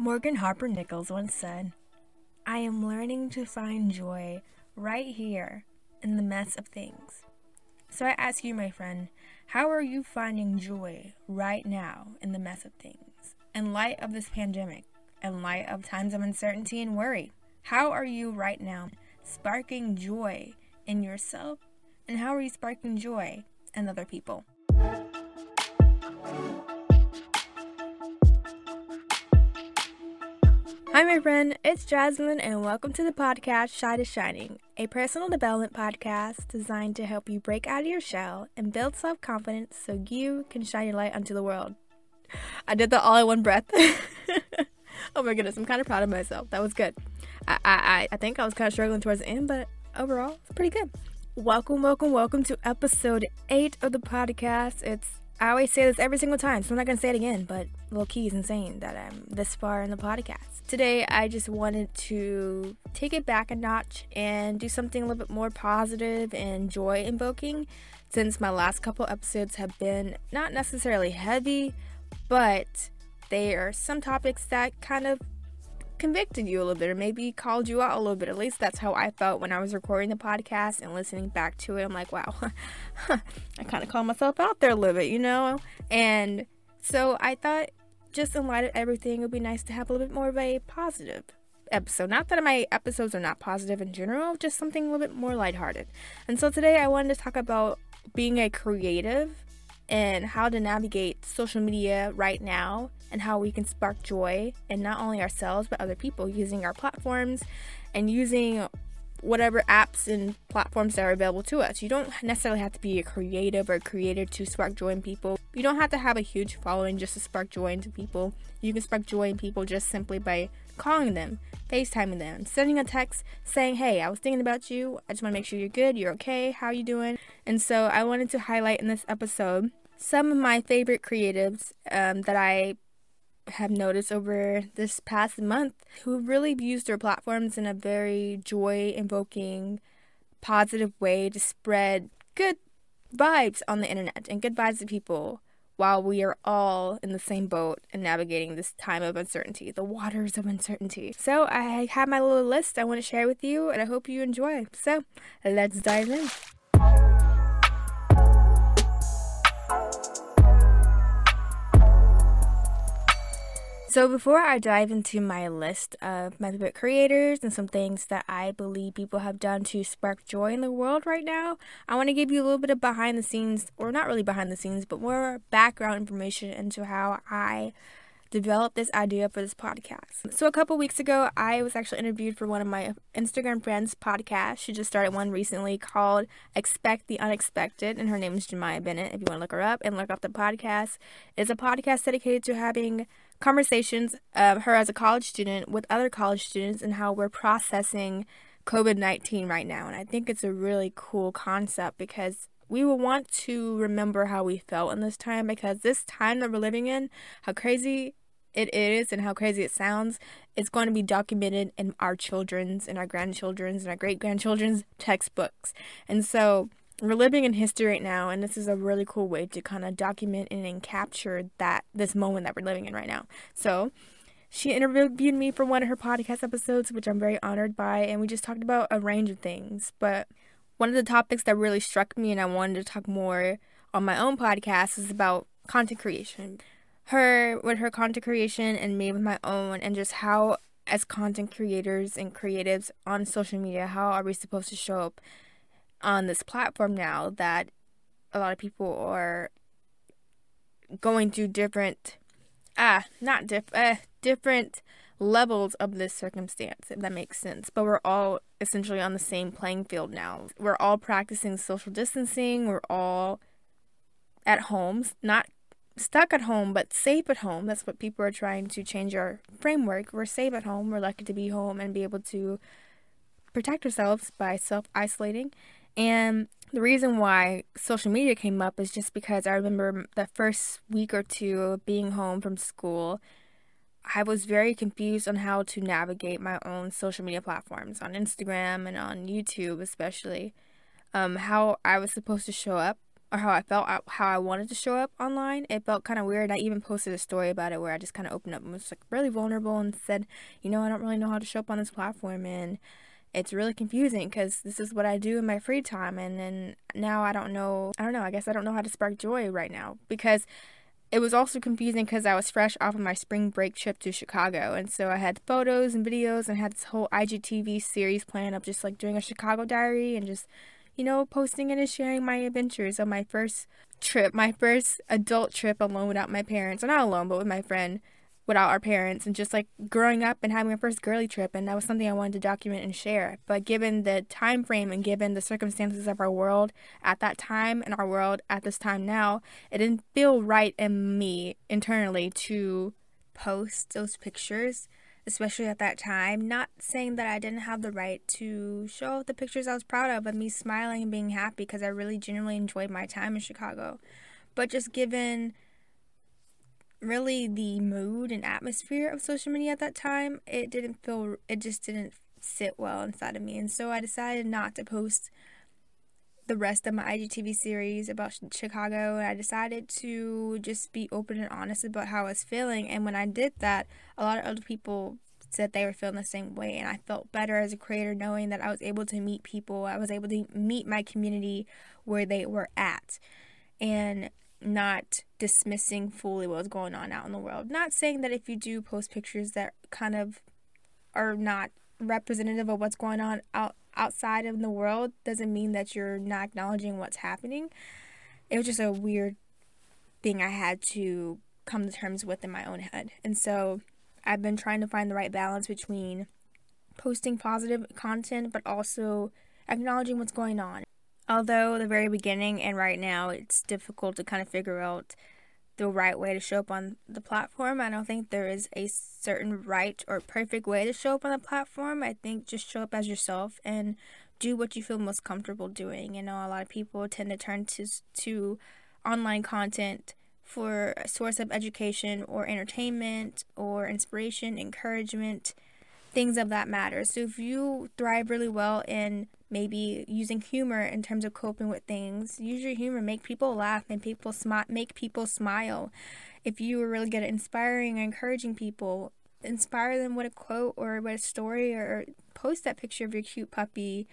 Morgan Harper Nichols once said, I am learning to find joy right here in the mess of things. So I ask you, my friend, how are you finding joy right now in the mess of things? In light of this pandemic, in light of times of uncertainty and worry, how are you right now sparking joy in yourself? And how are you sparking joy in other people? Hi, my friend, it's Jasmine, and welcome to the podcast Shy to Shining, a personal development podcast designed to help you break out of your shell and build self confidence so you can shine your light onto the world. I did that all in one breath. oh my goodness, I'm kind of proud of myself. That was good. I, I, I think I was kind of struggling towards the end, but overall, it's pretty good. Welcome, welcome, welcome to episode eight of the podcast. It's I always say this every single time, so I'm not gonna say it again, but low key is insane that I'm this far in the podcast. Today, I just wanted to take it back a notch and do something a little bit more positive and joy invoking since my last couple episodes have been not necessarily heavy, but they are some topics that kind of convicted you a little bit or maybe called you out a little bit. At least that's how I felt when I was recording the podcast and listening back to it. I'm like, wow, I kind of called myself out there a little bit, you know? And so I thought, just in light of everything, it would be nice to have a little bit more of a positive episode. Not that my episodes are not positive in general, just something a little bit more lighthearted. And so today I wanted to talk about being a creative and how to navigate social media right now and how we can spark joy in not only ourselves but other people using our platforms and using whatever apps and platforms that are available to us. You don't necessarily have to be a creative or a creator to spark joy in people. You don't have to have a huge following just to spark joy into people. You can spark joy in people just simply by calling them, FaceTiming them, sending a text saying, Hey, I was thinking about you. I just want to make sure you're good, you're okay, how you doing? And so I wanted to highlight in this episode some of my favorite creatives um, that I have noticed over this past month who really used their platforms in a very joy invoking, positive way to spread good vibes on the internet and good vibes to people while we are all in the same boat and navigating this time of uncertainty, the waters of uncertainty. So, I have my little list I want to share with you, and I hope you enjoy. So, let's dive in. So, before I dive into my list of my favorite creators and some things that I believe people have done to spark joy in the world right now, I want to give you a little bit of behind the scenes, or not really behind the scenes, but more background information into how I developed this idea for this podcast. So, a couple weeks ago, I was actually interviewed for one of my Instagram friends' podcasts. She just started one recently called Expect the Unexpected, and her name is Jemiah Bennett. If you want to look her up and look up the podcast, it's a podcast dedicated to having conversations of her as a college student with other college students and how we're processing COVID 19 right now. And I think it's a really cool concept because we will want to remember how we felt in this time because this time that we're living in, how crazy it is and how crazy it sounds, it's going to be documented in our children's and our grandchildren's and our great grandchildren's textbooks. And so we're living in history right now and this is a really cool way to kind of document and capture that this moment that we're living in right now. So she interviewed me for one of her podcast episodes which i'm very honored by and we just talked about a range of things. But one of the topics that really struck me and i wanted to talk more on my own podcast is about content creation her with her content creation and me with my own and just how as content creators and creatives on social media how are we supposed to show up on this platform now that a lot of people are going through different ah not diff uh, different levels of this circumstance if that makes sense. But we're all essentially on the same playing field now. We're all practicing social distancing. We're all at homes not stuck at home but safe at home. That's what people are trying to change our framework. We're safe at home. We're lucky to be home and be able to protect ourselves by self isolating and the reason why social media came up is just because I remember the first week or two of being home from school, I was very confused on how to navigate my own social media platforms on Instagram and on YouTube, especially. Um, how I was supposed to show up or how I felt, how I wanted to show up online. It felt kind of weird. I even posted a story about it where I just kind of opened up and was like really vulnerable and said, you know, I don't really know how to show up on this platform and it's really confusing because this is what I do in my free time and then now I don't know I don't know I guess I don't know how to spark joy right now because it was also confusing because I was fresh off of my spring break trip to Chicago and so I had photos and videos and had this whole IGTV series planned of just like doing a Chicago diary and just you know posting and sharing my adventures of my first trip my first adult trip alone without my parents. Or not alone but with my friend without our parents. And just like growing up and having my first girly trip and that was something I wanted to document and share. But given the time frame and given the circumstances of our world at that time and our world at this time now, it didn't feel right in me internally to post those pictures, especially at that time. Not saying that I didn't have the right to show the pictures I was proud of of me smiling and being happy because I really genuinely enjoyed my time in Chicago. But just given really the mood and atmosphere of social media at that time, it didn't feel, it just didn't sit well inside of me. And so I decided not to post the rest of my IGTV series about Chicago. And I decided to just be open and honest about how I was feeling. And when I did that, a lot of other people said they were feeling the same way. And I felt better as a creator knowing that I was able to meet people, I was able to meet my community where they were at. And not dismissing fully what was going on out in the world. Not saying that if you do post pictures that kind of are not representative of what's going on out outside of the world doesn't mean that you're not acknowledging what's happening. It was just a weird thing I had to come to terms with in my own head. And so I've been trying to find the right balance between posting positive content but also acknowledging what's going on. Although the very beginning and right now it's difficult to kind of figure out the right way to show up on the platform. I don't think there is a certain right or perfect way to show up on the platform. I think just show up as yourself and do what you feel most comfortable doing. You know, a lot of people tend to turn to to online content for a source of education or entertainment or inspiration, encouragement, things of that matter. So if you thrive really well in maybe using humor in terms of coping with things. Use your humor, make people laugh, and people smi- make people smile. If you are really good at inspiring or encouraging people, inspire them with a quote or with a story, or post that picture of your cute puppy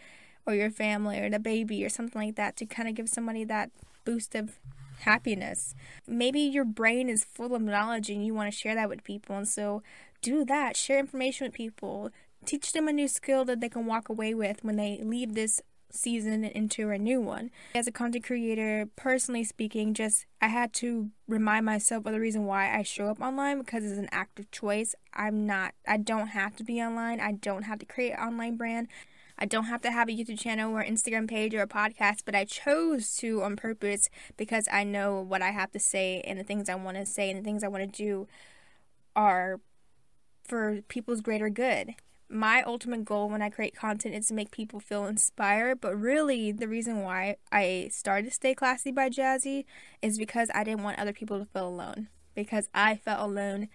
or your family or the baby or something like that to kind of give somebody that boost of happiness. Maybe your brain is full of knowledge and you want to share that with people, and so do that. Share information with people teach them a new skill that they can walk away with when they leave this season and into a new one. As a content creator, personally speaking, just I had to remind myself of the reason why I show up online because it's an active choice. I'm not I don't have to be online. I don't have to create an online brand. I don't have to have a YouTube channel or Instagram page or a podcast, but I chose to on purpose because I know what I have to say and the things I want to say and the things I want to do are for people's greater good my ultimate goal when I create content is to make people feel inspired. But really, the reason why I started Stay Classy by Jazzy is because I didn't want other people to feel alone. Because I felt alone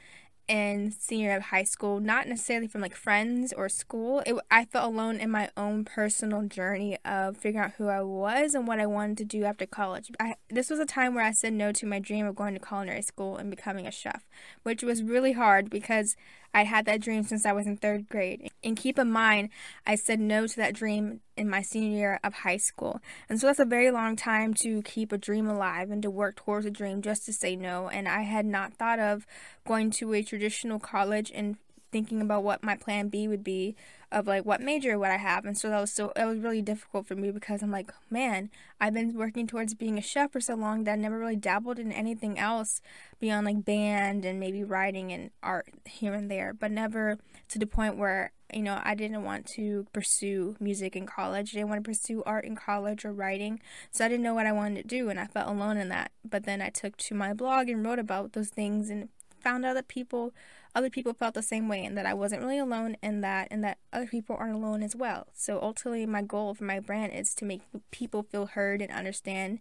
in senior year of high school, not necessarily from like friends or school. It, I felt alone in my own personal journey of figuring out who I was and what I wanted to do after college. I, this was a time where I said no to my dream of going to culinary school and becoming a chef, which was really hard because I had that dream since I was in third grade. And keep in mind, I said no to that dream in my senior year of high school. And so that's a very long time to keep a dream alive and to work towards a dream just to say no. And I had not thought of going to a traditional college and thinking about what my plan B would be of like what major would I have. And so that was so it was really difficult for me because I'm like man I've been working towards being a chef for so long that I never really dabbled in anything else beyond like band and maybe writing and art here and there but never to the point where you know I didn't want to pursue music in college. I didn't want to pursue art in college or writing so I didn't know what I wanted to do and I felt alone in that. But then I took to my blog and wrote about those things and found out that people other people felt the same way and that I wasn't really alone in that and that other people aren't alone as well. So ultimately my goal for my brand is to make people feel heard and understand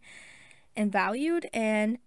and valued and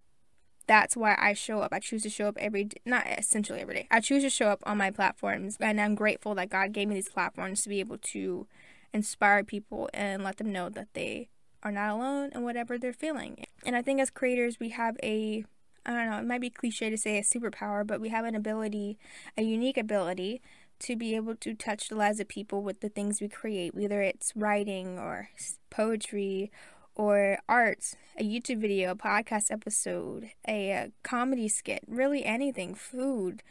that's why I show up. I choose to show up every not essentially every day. I choose to show up on my platforms and I'm grateful that God gave me these platforms to be able to inspire people and let them know that they are not alone in whatever they're feeling. And I think as creators, we have a I don't know, it might be cliche to say a superpower, but we have an ability, a unique ability to be able to touch the lives of people with the things we create, whether it's writing or poetry or art, a YouTube video, a podcast episode, a, a comedy skit, really anything, food,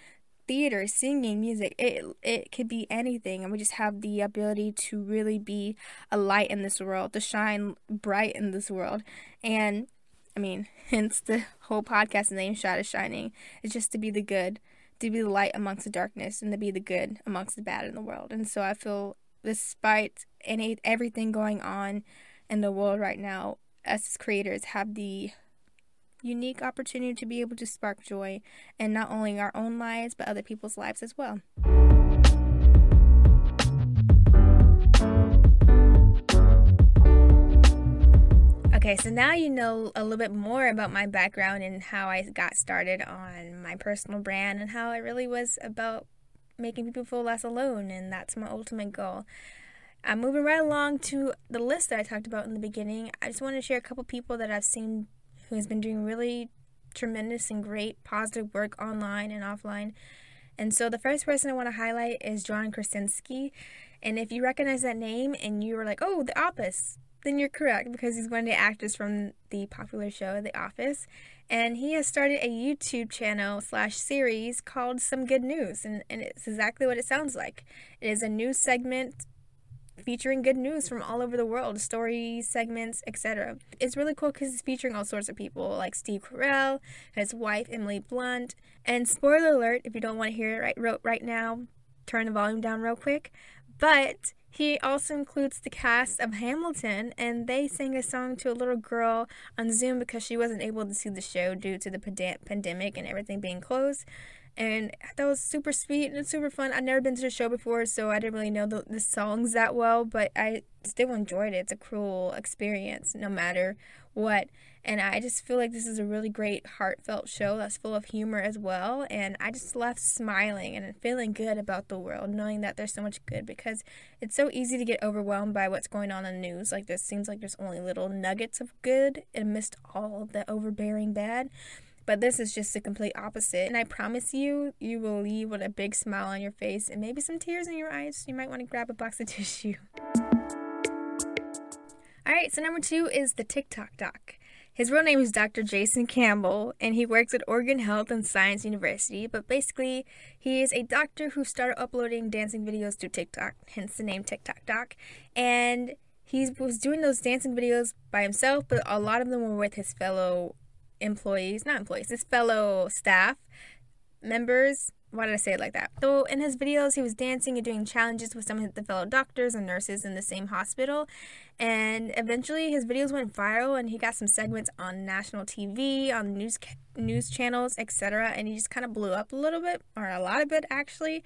theater, singing, music. It it could be anything, and we just have the ability to really be a light in this world, to shine bright in this world. And I mean, hence the whole podcast name "Shy to Shining." It's just to be the good, to be the light amongst the darkness, and to be the good amongst the bad in the world. And so I feel, despite any everything going on in the world right now, us creators have the unique opportunity to be able to spark joy in not only our own lives but other people's lives as well. Okay, so now you know a little bit more about my background and how I got started on my personal brand and how it really was about making people feel less alone, and that's my ultimate goal. I'm moving right along to the list that I talked about in the beginning. I just want to share a couple people that I've seen who has been doing really tremendous and great positive work online and offline. And so the first person I want to highlight is John Krasinski. And if you recognize that name and you were like, oh, The Office, then you're correct because he's one of the actors from the popular show The Office. And he has started a YouTube channel slash series called Some Good News. And, and it's exactly what it sounds like. It is a news segment featuring good news from all over the world, stories, segments, etc. It's really cool because it's featuring all sorts of people like Steve Carell, his wife Emily Blunt, and spoiler alert if you don't want to hear it right right now, turn the volume down real quick. But he also includes the cast of Hamilton, and they sang a song to a little girl on Zoom because she wasn't able to see the show due to the pandemic and everything being closed and that was super sweet and super fun. I'd never been to the show before, so I didn't really know the, the songs that well, but I still enjoyed it. It's a cool experience, no matter what. And I just feel like this is a really great, heartfelt show that's full of humor as well. And I just left smiling and feeling good about the world, knowing that there's so much good because it's so easy to get overwhelmed by what's going on in the news. Like, this seems like there's only little nuggets of good amidst all the overbearing bad. But this is just the complete opposite. And I promise you, you will leave with a big smile on your face and maybe some tears in your eyes. You might want to grab a box of tissue. All right, so number two is the TikTok doc. His real name is Dr. Jason Campbell, and he works at Oregon Health and Science University. But basically, he is a doctor who started uploading dancing videos to TikTok, hence the name TikTok Doc. And he was doing those dancing videos by himself, but a lot of them were with his fellow employees, not employees, his fellow staff members. Why did I say it like that? So in his videos, he was dancing and doing challenges with some of the fellow doctors and nurses in the same hospital. And eventually, his videos went viral, and he got some segments on national TV, on news news channels, etc. And he just kind of blew up a little bit, or a lot of it actually.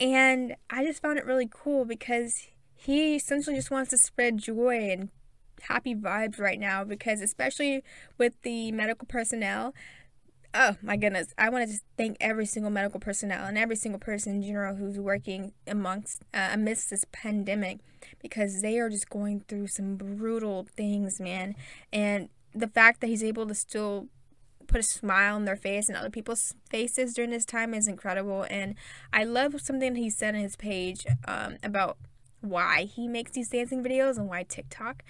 And I just found it really cool because he essentially just wants to spread joy and happy vibes right now because especially with the medical personnel oh my goodness i want to just thank every single medical personnel and every single person in general who's working amongst uh, amidst this pandemic because they are just going through some brutal things man and the fact that he's able to still put a smile on their face and other people's faces during this time is incredible and i love something he said on his page um, about why he makes these dancing videos and why TikTok.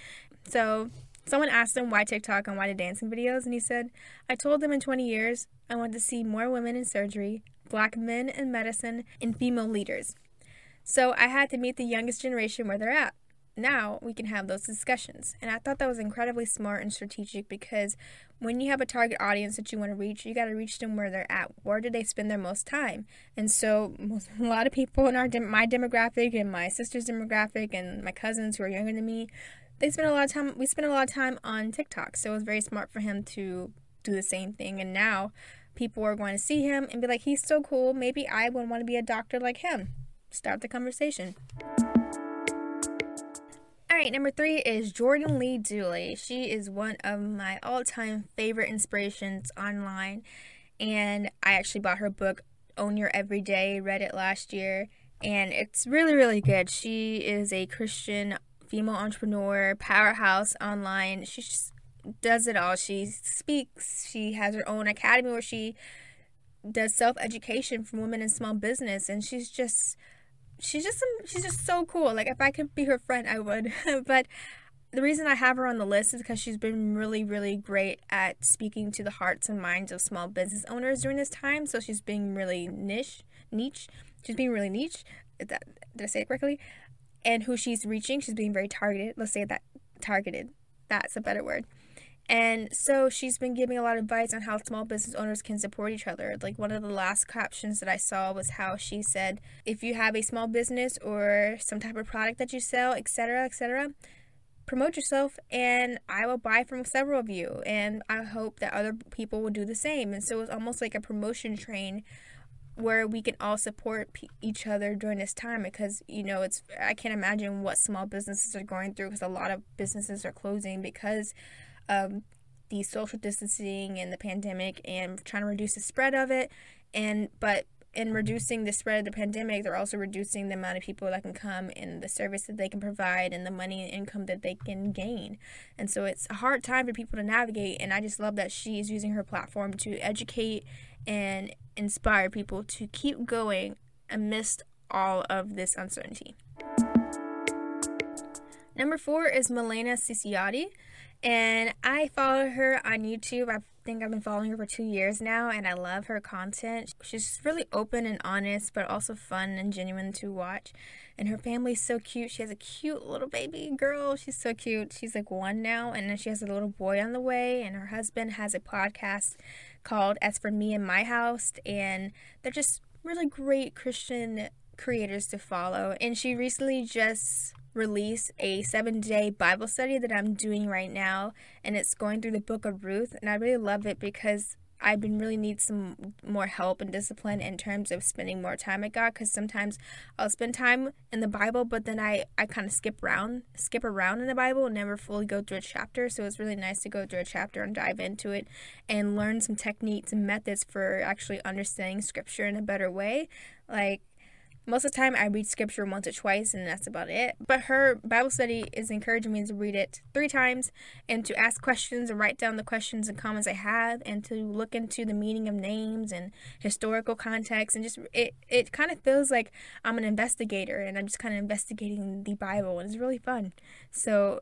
So someone asked him why TikTok and why the dancing videos, and he said, I told them in 20 years I want to see more women in surgery, black men in medicine, and female leaders. So I had to meet the youngest generation where they're at. Now we can have those discussions. And I thought that was incredibly smart and strategic because when you have a target audience that you want to reach, you got to reach them where they're at. Where do they spend their most time? And so, a lot of people in our my demographic and my sister's demographic and my cousins who are younger than me, they spend a lot of time we spend a lot of time on TikTok. So it was very smart for him to do the same thing and now people are going to see him and be like he's so cool, maybe I would want to be a doctor like him. Start the conversation. All right, number three is Jordan Lee Dooley. She is one of my all time favorite inspirations online. And I actually bought her book, Own Your Everyday, read it last year. And it's really, really good. She is a Christian female entrepreneur, powerhouse online. She just does it all. She speaks. She has her own academy where she does self education for women in small business, and she's just she's just she's just so cool. Like if I could be her friend, I would. but the reason I have her on the list is because she's been really, really great at speaking to the hearts and minds of small business owners during this time. So she's being really niche, niche. She's being really niche. That, did I say it correctly? And who she's reaching, she's being very targeted. Let's say that targeted. That's a better word. And so she's been giving a lot of advice on how small business owners can support each other. Like one of the last captions that I saw was how she said, if you have a small business or some type of product that you sell, etc., etc., promote yourself and I will buy from several of you. And I hope that other people will do the same. And so it's almost like a promotion train where we can all support p- each other during this time because you know it's I can't imagine what small businesses are going through because a lot of businesses are closing because of the social distancing and the pandemic and trying to reduce the spread of it. And but in reducing the spread of the pandemic they're also reducing the amount of people that can come and the service that they can provide and the money and income that they can gain and so it's a hard time for people to navigate and i just love that she is using her platform to educate and inspire people to keep going amidst all of this uncertainty number four is Milena Ciciotti. And I follow her on YouTube. I think I've been following her for two years now, and I love her content. She's really open and honest, but also fun and genuine to watch. And her family's so cute. She has a cute little baby girl. She's so cute. She's like one now, and then she has a little boy on the way. And her husband has a podcast called As for Me and My House, and they're just really great Christian creators to follow. And she recently just release a seven day Bible study that I'm doing right now, and it's going through the book of Ruth. And I really love it because I've been really need some more help and discipline in terms of spending more time with God because sometimes I'll spend time in the Bible but then I, I kind of skip around skip around in the Bible and never fully go through a chapter so it's really nice to go through a chapter and dive into it and learn some techniques and methods for actually understanding scripture in a better way like most of the time, I read scripture once or twice, and that's about it. But her Bible study is encouraging me to read it three times and to ask questions and write down the questions and comments I have, and to look into the meaning of names and historical context. And just it, it kind of feels like I'm an investigator and I'm just kind of investigating the Bible, and it's really fun. So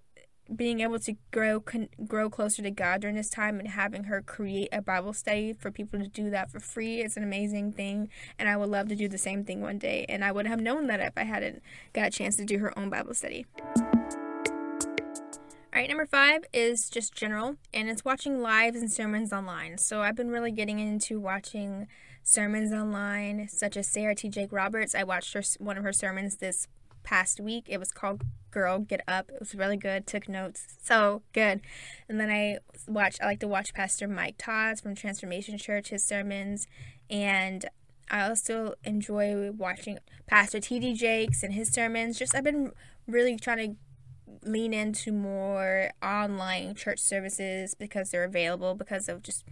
being able to grow con- grow closer to God during this time and having her create a Bible study for people to do that for free is an amazing thing and I would love to do the same thing one day and I would have known that if I hadn't got a chance to do her own Bible study. All right, number five is just general, and it's watching lives and sermons online. So I've been really getting into watching sermons online, such as Sarah T. Jake Roberts. I watched her one of her sermons this past week. It was called Girl Get Up. It was really good. Took notes. So good. And then I watch I like to watch Pastor Mike Todd from Transformation Church his sermons and I also enjoy watching Pastor TD Jakes and his sermons. Just I've been really trying to lean into more online church services because they're available because of just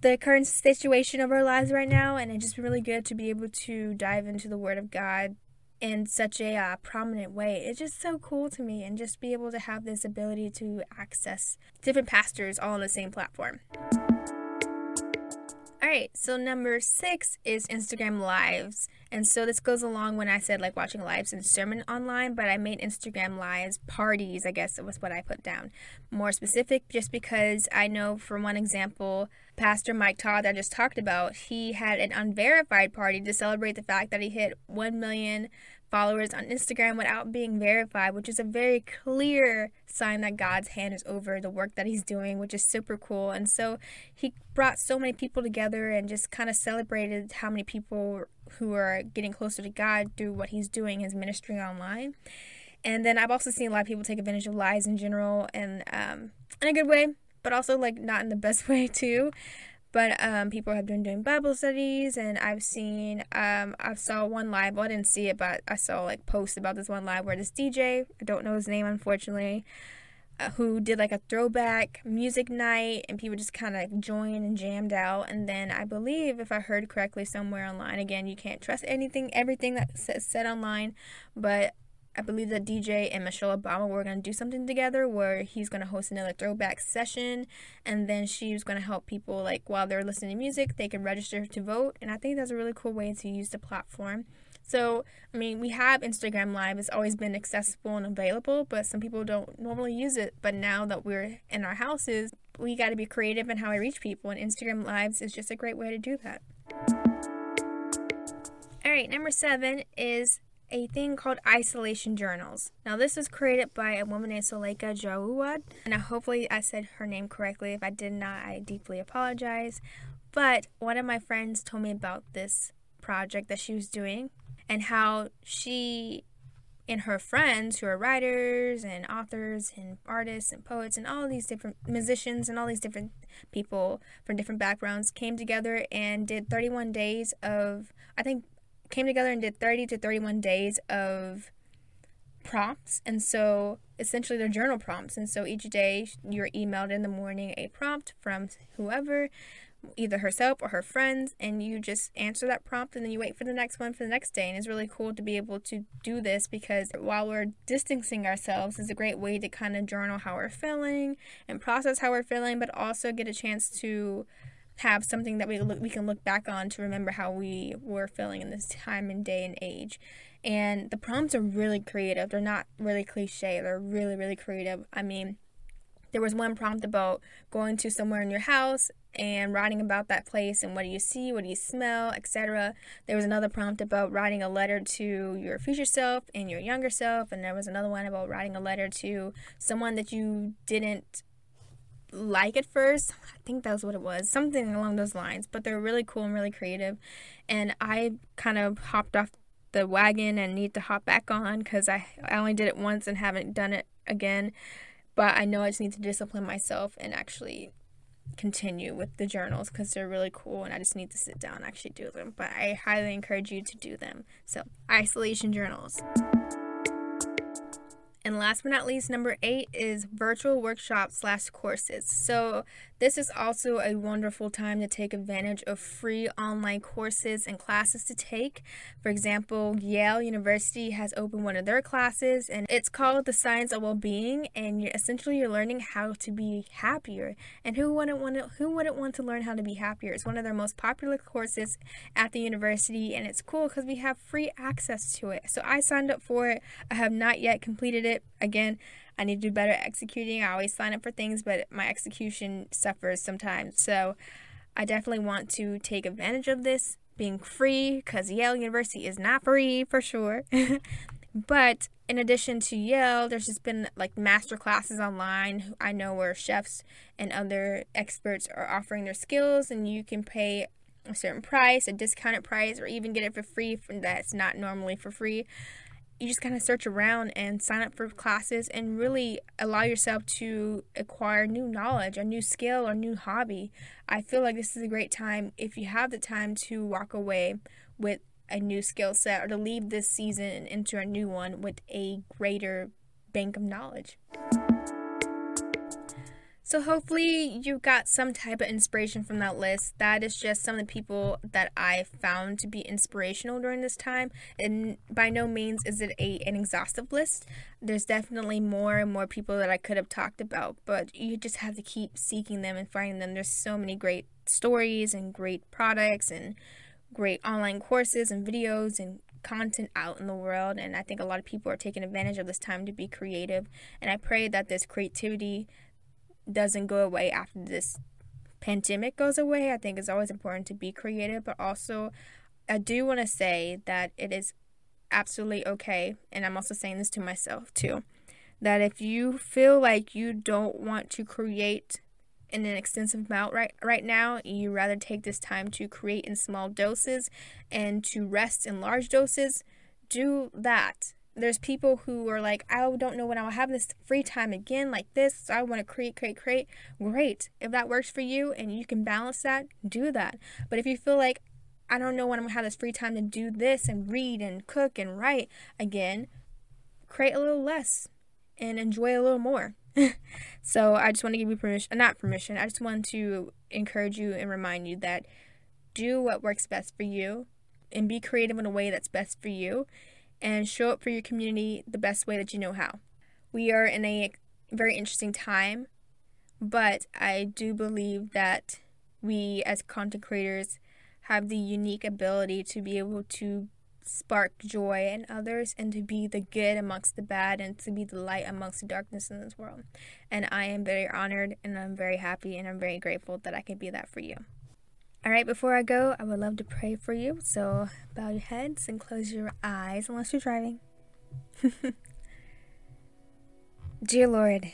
the current situation of our lives right now and it's just really good to be able to dive into the word of God in such a uh, prominent way. It's just so cool to me, and just be able to have this ability to access different pastors all on the same platform. All right, so number six is Instagram Lives. And so this goes along when I said like watching lives and sermon online, but I made Instagram Lives parties, I guess was what I put down. More specific, just because I know, for one example, Pastor Mike Todd, I just talked about, he had an unverified party to celebrate the fact that he hit 1 million followers on Instagram without being verified, which is a very clear sign that God's hand is over the work that he's doing, which is super cool. And so he brought so many people together and just kind of celebrated how many people who are getting closer to God through what he's doing, his ministry online. And then I've also seen a lot of people take advantage of lies in general and um, in a good way, but also like not in the best way too. But um, people have been doing Bible studies, and I've seen um, I saw one live. Well, I didn't see it, but I saw like posts about this one live where this DJ, I don't know his name unfortunately, who did like a throwback music night, and people just kind of joined and jammed out. And then I believe, if I heard correctly somewhere online, again, you can't trust anything, everything that's said online, but I believe that DJ and Michelle Obama were going to do something together where he's going to host another throwback session and then she's going to help people like while they're listening to music, they can register to vote. And I think that's a really cool way to use the platform. So, I mean, we have Instagram Live. It's always been accessible and available, but some people don't normally use it. But now that we're in our houses, we got to be creative in how we reach people, and Instagram Lives is just a great way to do that. All right, number seven is a thing called isolation journals. Now, this was created by a woman named Suleika Jaouad, and hopefully I said her name correctly. If I did not, I deeply apologize. But one of my friends told me about this project that she was doing and how she and her friends who are writers and authors and artists and poets and all these different musicians and all these different people from different backgrounds came together and did 31 days of I think came together and did 30 to 31 days of prompts. And so essentially they're journal prompts. And so each day you're emailed in the morning a prompt from whoever either herself or her friends and you just answer that prompt and then you wait for the next one for the next day and it's really cool to be able to do this because while we're distancing ourselves is a great way to kind of journal how we're feeling and process how we're feeling but also get a chance to have something that we look, we can look back on to remember how we were feeling in this time and day and age. And the prompts are really creative. They're not really cliche. They're really really creative. I mean there was one prompt about going to somewhere in your house and writing about that place and what do you see, what do you smell, etc. There was another prompt about writing a letter to your future self and your younger self, and there was another one about writing a letter to someone that you didn't like at first. I think that was what it was, something along those lines. But they're really cool and really creative, and I kind of hopped off the wagon and need to hop back on because I, I only did it once and haven't done it again. But I know I just need to discipline myself and actually continue with the journals because they're really cool and I just need to sit down and actually do them. But I highly encourage you to do them. So, isolation journals. And last but not least, number eight is virtual workshops slash courses. So this is also a wonderful time to take advantage of free online courses and classes to take. For example, Yale University has opened one of their classes and it's called The Science of Well-Being and you're essentially you're learning how to be happier. And who wouldn't want to, who wouldn't want to learn how to be happier? It's one of their most popular courses at the university and it's cool because we have free access to it. So I signed up for it. I have not yet completed it. Again, I need to do better executing. I always sign up for things, but my execution suffers sometimes. So I definitely want to take advantage of this being free because Yale University is not free for sure. but in addition to Yale, there's just been like master classes online. I know where chefs and other experts are offering their skills, and you can pay a certain price, a discounted price, or even get it for free from that's not normally for free you just kind of search around and sign up for classes and really allow yourself to acquire new knowledge, a new skill, or new hobby. I feel like this is a great time if you have the time to walk away with a new skill set or to leave this season and enter a new one with a greater bank of knowledge. So hopefully you got some type of inspiration from that list. That is just some of the people that I found to be inspirational during this time. And by no means is it a an exhaustive list. There's definitely more and more people that I could have talked about, but you just have to keep seeking them and finding them. There's so many great stories and great products and great online courses and videos and content out in the world and I think a lot of people are taking advantage of this time to be creative and I pray that this creativity doesn't go away after this pandemic goes away. I think it's always important to be creative, but also I do want to say that it is absolutely okay, and I'm also saying this to myself too, that if you feel like you don't want to create in an extensive amount right right now, you rather take this time to create in small doses and to rest in large doses, do that there's people who are like, I don't know when I'll have this free time again like this. So I want to create, create, create. Great. If that works for you and you can balance that, do that. But if you feel like, I don't know when I'm going to have this free time to do this and read and cook and write again, create a little less and enjoy a little more. so I just want to give you permission, uh, not permission, I just want to encourage you and remind you that do what works best for you and be creative in a way that's best for you and show up for your community the best way that you know how. We are in a very interesting time, but I do believe that we as content creators have the unique ability to be able to spark joy in others and to be the good amongst the bad and to be the light amongst the darkness in this world. And I am very honored and I'm very happy and I'm very grateful that I can be that for you. All right, before I go, I would love to pray for you. So bow your heads and close your eyes unless you're driving. Dear Lord,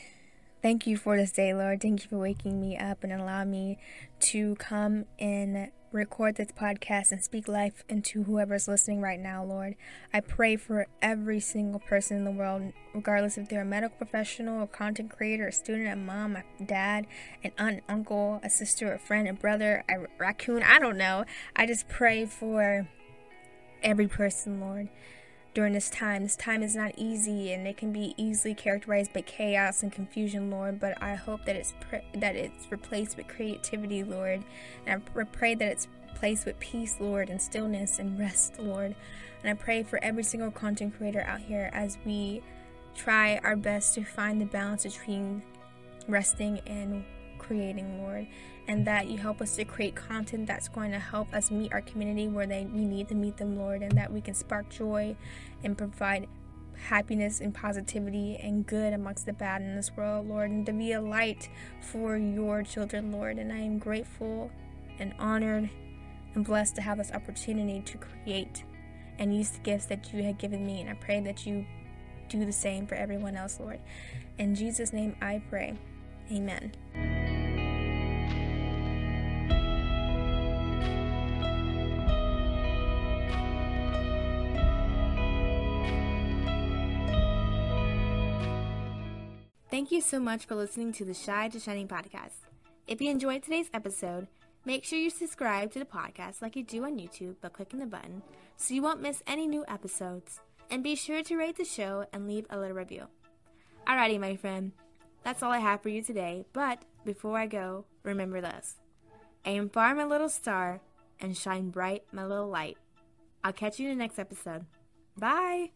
thank you for this day, Lord. Thank you for waking me up and allowing me to come and record this podcast and speak life into whoever's listening right now, Lord. I pray for every single person in the world, regardless if they're a medical professional, a content creator, a student, a mom, a dad, an aunt, uncle, a sister, a friend, a brother, a raccoon. I don't know. I just pray for every person, Lord during this time. This time is not easy, and it can be easily characterized by chaos and confusion, Lord. But I hope that it's pre- that it's replaced with creativity, Lord. And I pray that it's replaced with peace, Lord, and stillness and rest, Lord. And I pray for every single content creator out here as we try our best to find the balance between resting and creating, Lord and that you help us to create content that's going to help us meet our community where they we need to meet them, Lord, and that we can spark joy and provide happiness and positivity and good amongst the bad in this world, Lord, and to be a light for your children, Lord. And I am grateful and honored and blessed to have this opportunity to create and use the gifts that you have given me. And I pray that you do the same for everyone else, Lord. In Jesus' name I pray. Amen. Thank you so much for listening to the Shy to Shining podcast. If you enjoyed today's episode, make sure you subscribe to the podcast like you do on YouTube by clicking the button so you won't miss any new episodes. And be sure to rate the show and leave a little review. Alrighty, my friend, that's all I have for you today. But before I go, remember this aim far, my little star, and shine bright, my little light. I'll catch you in the next episode. Bye!